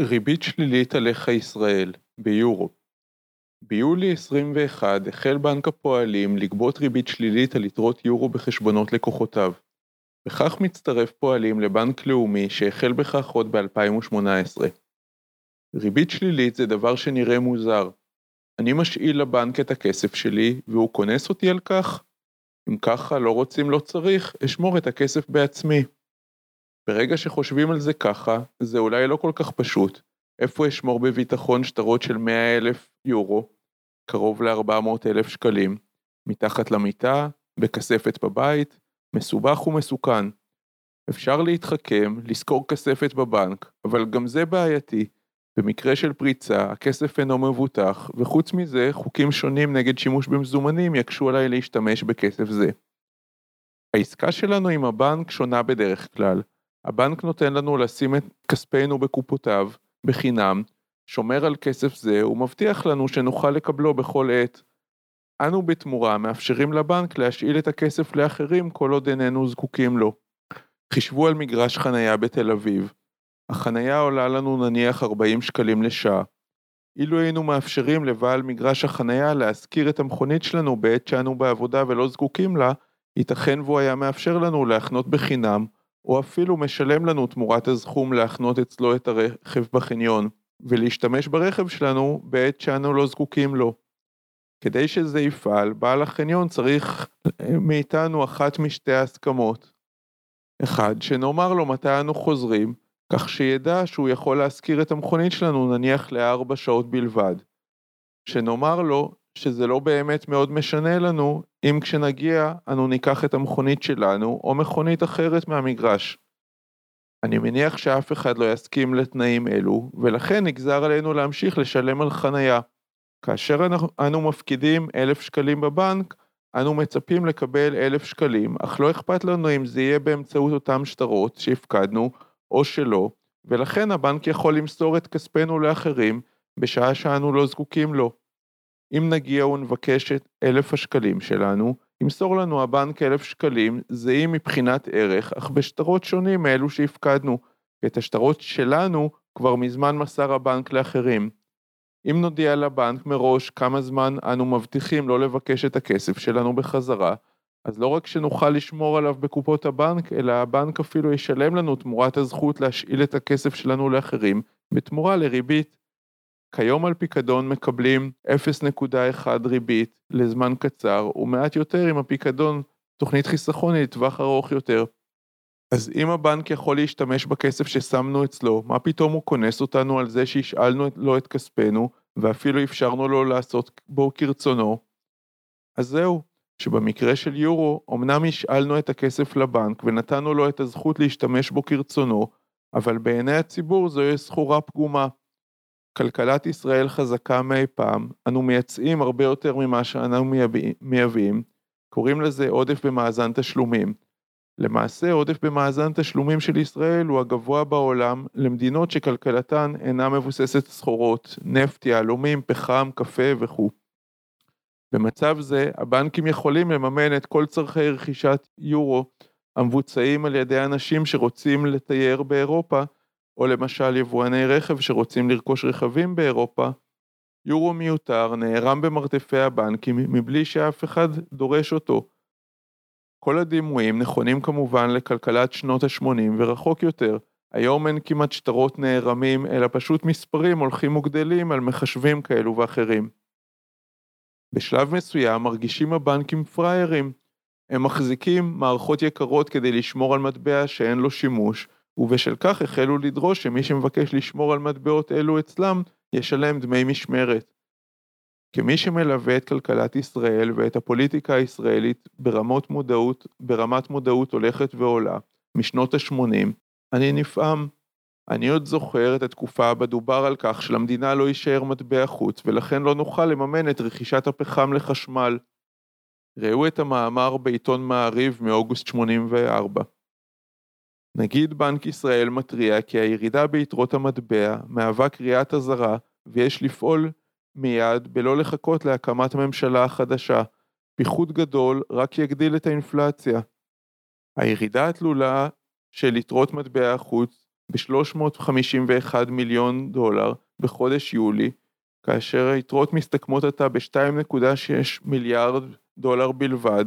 ריבית שלילית עליך ישראל, ביורו ביולי 21 החל בנק הפועלים לגבות ריבית שלילית על יתרות יורו בחשבונות לקוחותיו. בכך מצטרף פועלים לבנק לאומי שהחל בכך עוד ב-2018. ריבית שלילית זה דבר שנראה מוזר. אני משאיל לבנק את הכסף שלי והוא כונס אותי על כך? אם ככה לא רוצים לא צריך, אשמור את הכסף בעצמי. ברגע שחושבים על זה ככה, זה אולי לא כל כך פשוט. איפה אשמור בביטחון שטרות של 100 אלף יורו, קרוב ל-400 אלף שקלים, מתחת למיטה, בכספת בבית, מסובך ומסוכן. אפשר להתחכם, לשכור כספת בבנק, אבל גם זה בעייתי. במקרה של פריצה, הכסף אינו מבוטח, וחוץ מזה, חוקים שונים נגד שימוש במזומנים יקשו עליי להשתמש בכסף זה. העסקה שלנו עם הבנק שונה בדרך כלל. הבנק נותן לנו לשים את כספינו בקופותיו, בחינם, שומר על כסף זה ומבטיח לנו שנוכל לקבלו בכל עת. אנו בתמורה מאפשרים לבנק להשאיל את הכסף לאחרים כל עוד איננו זקוקים לו. חישבו על מגרש חניה בתל אביב. החניה עולה לנו נניח 40 שקלים לשעה. אילו היינו מאפשרים לבעל מגרש החניה להשכיר את המכונית שלנו בעת שאנו בעבודה ולא זקוקים לה, ייתכן והוא היה מאפשר לנו להחנות בחינם, או אפילו משלם לנו תמורת הסכום להחנות אצלו את הרכב בחניון, ולהשתמש ברכב שלנו בעת שאנו לא זקוקים לו. כדי שזה יפעל, בעל החניון צריך מאיתנו אחת משתי ההסכמות. אחד, שנאמר לו מתי אנו חוזרים, כך שידע שהוא יכול להשכיר את המכונית שלנו נניח לארבע שעות בלבד. שנאמר לו שזה לא באמת מאוד משנה לנו אם כשנגיע אנו ניקח את המכונית שלנו או מכונית אחרת מהמגרש. אני מניח שאף אחד לא יסכים לתנאים אלו, ולכן נגזר עלינו להמשיך לשלם על חנייה. כאשר אנו מפקידים אלף שקלים בבנק, אנו מצפים לקבל אלף שקלים, אך לא אכפת לנו אם זה יהיה באמצעות אותם שטרות שהפקדנו, או שלא, ולכן הבנק יכול למסור את כספנו לאחרים, בשעה שאנו לא זקוקים לו. אם נגיע ונבקש את אלף השקלים שלנו, ימסור לנו הבנק אלף שקלים זהים מבחינת ערך, אך בשטרות שונים מאלו שהפקדנו, ואת השטרות שלנו כבר מזמן מסר הבנק לאחרים. אם נודיע לבנק מראש כמה זמן אנו מבטיחים לא לבקש את הכסף שלנו בחזרה, אז לא רק שנוכל לשמור עליו בקופות הבנק, אלא הבנק אפילו ישלם לנו תמורת הזכות להשאיל את הכסף שלנו לאחרים, בתמורה לריבית. כיום על פיקדון מקבלים 0.1 ריבית לזמן קצר, ומעט יותר אם הפיקדון תוכנית חיסכון היא לטווח ארוך יותר. אז אם הבנק יכול להשתמש בכסף ששמנו אצלו, מה פתאום הוא כונס אותנו על זה שהשאלנו לו את כספנו, ואפילו אפשרנו לו לעשות בו כרצונו? אז זהו, שבמקרה של יורו, אמנם השאלנו את הכסף לבנק ונתנו לו את הזכות להשתמש בו כרצונו, אבל בעיני הציבור זוהי סחורה פגומה. כלכלת ישראל חזקה מאי פעם, אנו מייצאים הרבה יותר ממה שאנו מייבאים, קוראים לזה עודף במאזן תשלומים. למעשה עודף במאזן תשלומים של ישראל הוא הגבוה בעולם למדינות שכלכלתן אינה מבוססת סחורות, נפט, יהלומים, פחם, קפה וכו'. במצב זה הבנקים יכולים לממן את כל צורכי רכישת יורו המבוצעים על ידי אנשים שרוצים לתייר באירופה או למשל יבואני רכב שרוצים לרכוש רכבים באירופה, יורו מיותר נערם במרתפי הבנקים מבלי שאף אחד דורש אותו. כל הדימויים נכונים כמובן לכלכלת שנות ה-80 ורחוק יותר, היום אין כמעט שטרות נערמים אלא פשוט מספרים הולכים וגדלים על מחשבים כאלו ואחרים. בשלב מסוים מרגישים הבנקים פראיירים. הם מחזיקים מערכות יקרות כדי לשמור על מטבע שאין לו שימוש, ובשל כך החלו לדרוש שמי שמבקש לשמור על מטבעות אלו אצלם, ישלם דמי משמרת. כמי שמלווה את כלכלת ישראל ואת הפוליטיקה הישראלית ברמות מודעות, ברמת מודעות הולכת ועולה, משנות ה-80, אני נפעם. אני עוד זוכר את התקופה בה דובר על כך שלמדינה לא יישאר מטבע חוץ, ולכן לא נוכל לממן את רכישת הפחם לחשמל. ראו את המאמר בעיתון מעריב מאוגוסט 84. נגיד בנק ישראל מתריע כי הירידה ביתרות המטבע מהווה קריאת אזהרה ויש לפעול מיד בלא לחכות להקמת הממשלה החדשה. פיחות גדול רק יגדיל את האינפלציה. הירידה התלולה של יתרות מטבע החוץ ב-351 מיליון דולר בחודש יולי, כאשר היתרות מסתכמות עתה ב-2.6 מיליארד דולר בלבד,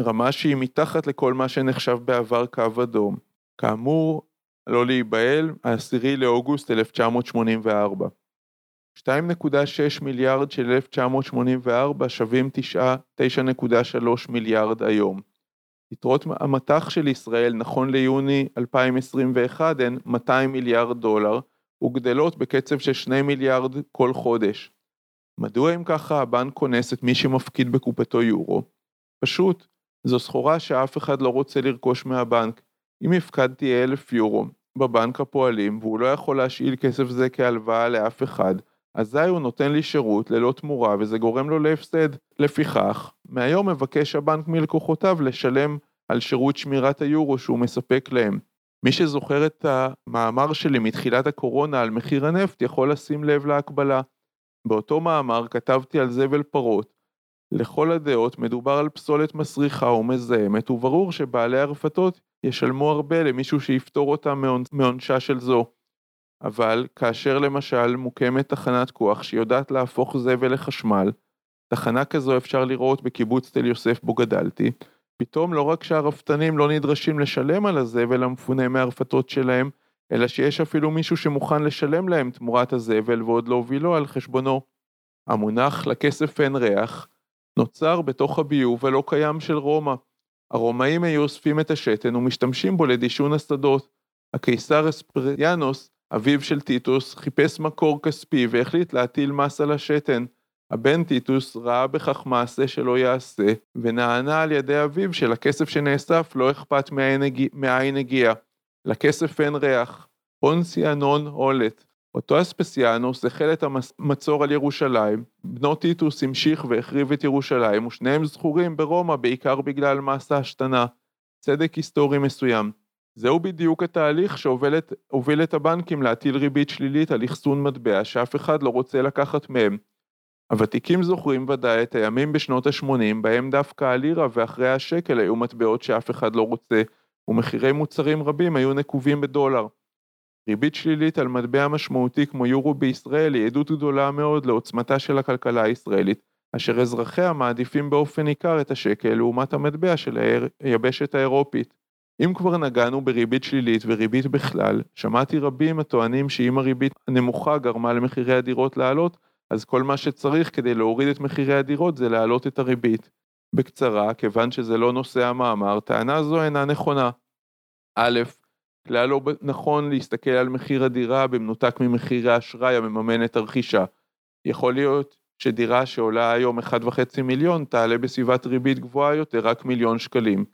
רמה שהיא מתחת לכל מה שנחשב בעבר קו אדום. כאמור, לא להיבהל, ה-10 לאוגוסט 1984. 2.6 מיליארד של 1984 שווים 9.3 מיליארד היום. יתרות המטח של ישראל נכון ליוני 2021 הן 200 מיליארד דולר וגדלות בקצב של 2 מיליארד כל חודש. מדוע אם ככה הבנק כונס את מי שמפקיד בקופתו יורו? פשוט, זו סחורה שאף אחד לא רוצה לרכוש מהבנק. אם הפקדתי אלף יורו בבנק הפועלים והוא לא יכול להשאיל כסף זה כהלוואה לאף אחד, אזי הוא נותן לי שירות ללא תמורה וזה גורם לו להפסד. לפיכך, מהיום מבקש הבנק מלקוחותיו לשלם על שירות שמירת היורו שהוא מספק להם. מי שזוכר את המאמר שלי מתחילת הקורונה על מחיר הנפט יכול לשים לב להקבלה. באותו מאמר כתבתי על זבל פרות. לכל הדעות מדובר על פסולת מסריחה ומזהמת וברור שבעלי הרפתות ישלמו הרבה למישהו שיפטור אותם מעונשה של זו. אבל כאשר למשל מוקמת תחנת כוח שיודעת להפוך זבל לחשמל, תחנה כזו אפשר לראות בקיבוץ תל יוסף בו גדלתי, פתאום לא רק שהרפתנים לא נדרשים לשלם על הזבל המפונה מהרפתות שלהם, אלא שיש אפילו מישהו שמוכן לשלם להם תמורת הזבל ועוד להובילו על חשבונו. המונח לכסף אין ריח נוצר בתוך הביוב הלא קיים של רומא. הרומאים היו אוספים את השתן ומשתמשים בו לדישון השדות. הקיסר אספריאנוס אביו של טיטוס, חיפש מקור כספי והחליט להטיל מס על השתן. הבן טיטוס ראה בכך מעשה שלא יעשה, ונענה על ידי אביו שלכסף שנאסף לא אכפת מאין הגיע. לכסף אין ריח. פונסי אנון הולט. אותו אספסיאנוס החל את המצור על ירושלים, בנו טיטוס המשיך והחריב את ירושלים, ושניהם זכורים ברומא בעיקר בגלל מס ההשתנה. צדק היסטורי מסוים. זהו בדיוק התהליך שהוביל את הבנקים להטיל ריבית שלילית על אחסון מטבע שאף אחד לא רוצה לקחת מהם. הוותיקים זוכרים ודאי את הימים בשנות ה-80 בהם דווקא הלירה ואחרי השקל היו מטבעות שאף אחד לא רוצה, ומחירי מוצרים רבים היו נקובים בדולר. ריבית שלילית על מטבע משמעותי כמו יורו בישראל היא עדות גדולה מאוד לעוצמתה של הכלכלה הישראלית, אשר אזרחיה מעדיפים באופן ניכר את השקל לעומת המטבע של היבשת האירופית. אם כבר נגענו בריבית שלילית וריבית בכלל, שמעתי רבים הטוענים שאם הריבית הנמוכה גרמה למחירי הדירות לעלות, אז כל מה שצריך כדי להוריד את מחירי הדירות זה להעלות את הריבית. בקצרה, כיוון שזה לא נושא המאמר, טענה זו אינה נכונה. א', כלל לא נכון להסתכל על מחיר הדירה במנותק ממחיר האשראי המממן את הרכישה. יכול להיות שדירה שעולה היום 1.5 מיליון תעלה בסביבת ריבית גבוהה יותר רק מיליון שקלים.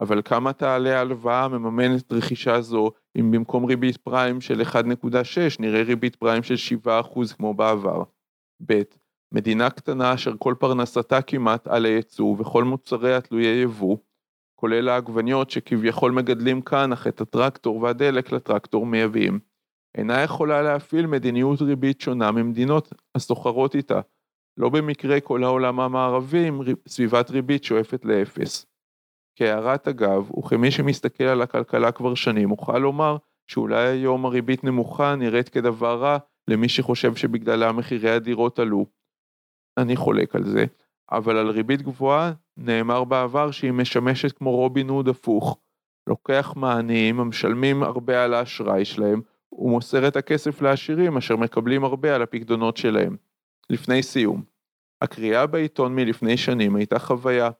אבל כמה תעלה ההלוואה המממנת רכישה זו אם במקום ריבית פריים של 1.6 נראה ריבית פריים של 7% כמו בעבר? ב. מדינה קטנה אשר כל פרנסתה כמעט על הייצוא וכל מוצריה תלויי יבוא, כולל העגבניות שכביכול מגדלים כאן אך את הטרקטור והדלק לטרקטור מייבאים, אינה יכולה להפעיל מדיניות ריבית שונה ממדינות הסוחרות איתה. לא במקרה כל העולם המערבי עם סביבת ריבית שואפת לאפס. כהערת אגב, וכמי שמסתכל על הכלכלה כבר שנים, אוכל לומר שאולי היום הריבית נמוכה נראית כדבר רע למי שחושב שבגללה מחירי הדירות עלו. אני חולק על זה, אבל על ריבית גבוהה נאמר בעבר שהיא משמשת כמו רובין הוד הפוך. לוקח מעניים המשלמים הרבה על האשראי שלהם, ומוסר את הכסף לעשירים אשר מקבלים הרבה על הפקדונות שלהם. לפני סיום, הקריאה בעיתון מלפני שנים הייתה חוויה.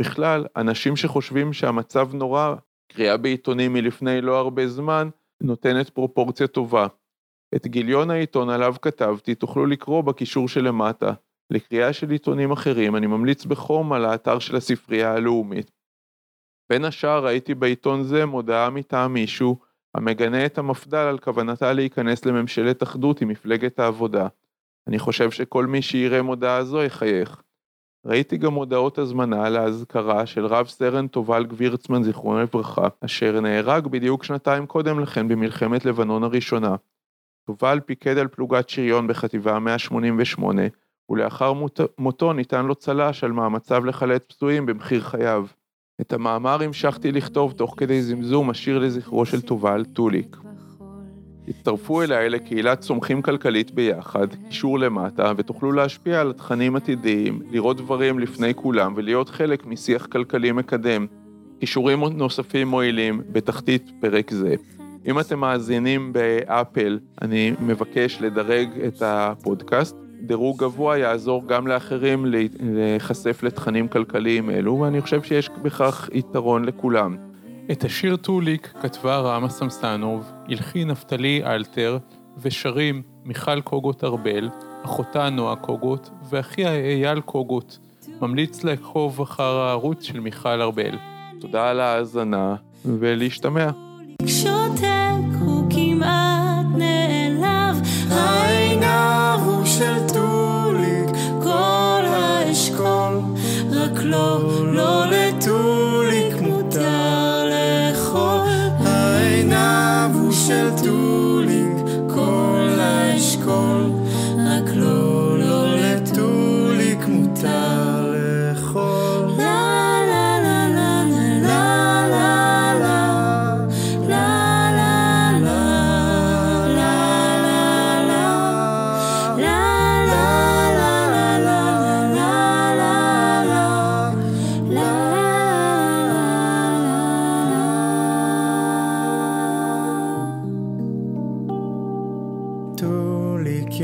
בכלל, אנשים שחושבים שהמצב נורא, קריאה בעיתונים מלפני לא הרבה זמן, נותנת פרופורציה טובה. את גיליון העיתון עליו כתבתי תוכלו לקרוא בקישור שלמטה. לקריאה של עיתונים אחרים אני ממליץ בחום על האתר של הספרייה הלאומית. בין השאר ראיתי בעיתון זה מודעה מטעם מישהו המגנה את המפד"ל על כוונתה להיכנס לממשלת אחדות עם מפלגת העבודה. אני חושב שכל מי שיראה מודעה זו יחייך. ראיתי גם הודעות הזמנה להזכרה של רב סרן תובל גבירצמן זיכרונו לברכה, אשר נהרג בדיוק שנתיים קודם לכן במלחמת לבנון הראשונה. תובל פיקד על פלוגת שריון בחטיבה 188, ולאחר מות... מותו ניתן לו צל"ש על מאמציו לחלץ פצועים במחיר חייו. את המאמר המשכתי לכתוב תוך כדי זמזום השיר לזכרו של תובל, טוליק. הצטרפו אליי לקהילת צומחים כלכלית ביחד, קישור למטה, ותוכלו להשפיע על תכנים עתידיים, לראות דברים לפני כולם ולהיות חלק משיח כלכלי מקדם. קישורים נוספים מועילים בתחתית פרק זה. אם אתם מאזינים באפל, אני מבקש לדרג את הפודקאסט. דירוג גבוה יעזור גם לאחרים להיחשף לתכנים כלכליים אלו, ואני חושב שיש בכך יתרון לכולם. את השיר טוליק כתבה רמה סמסטנוב, הלחין נפתלי אלתר, ושרים מיכל קוגוט ארבל, אחותה נועה קוגוט, ואחיה אייל קוגוט. ממליץ לעקוב אחר הערוץ של מיכל ארבל. תודה על ההאזנה, ולהשתמע. שותק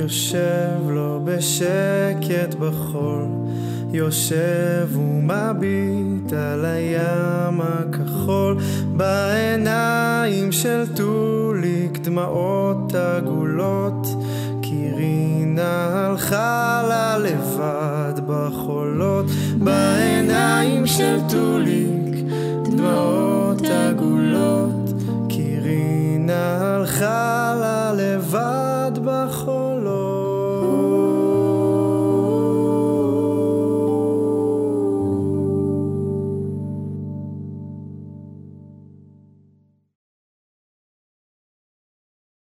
יושב לו בשקט בחול, יושב ומביט על הים הכחול, בעיניים של טוליק דמעות עגולות, כי רינה הלכה לה לבד בחולות, בעיניים של טוליק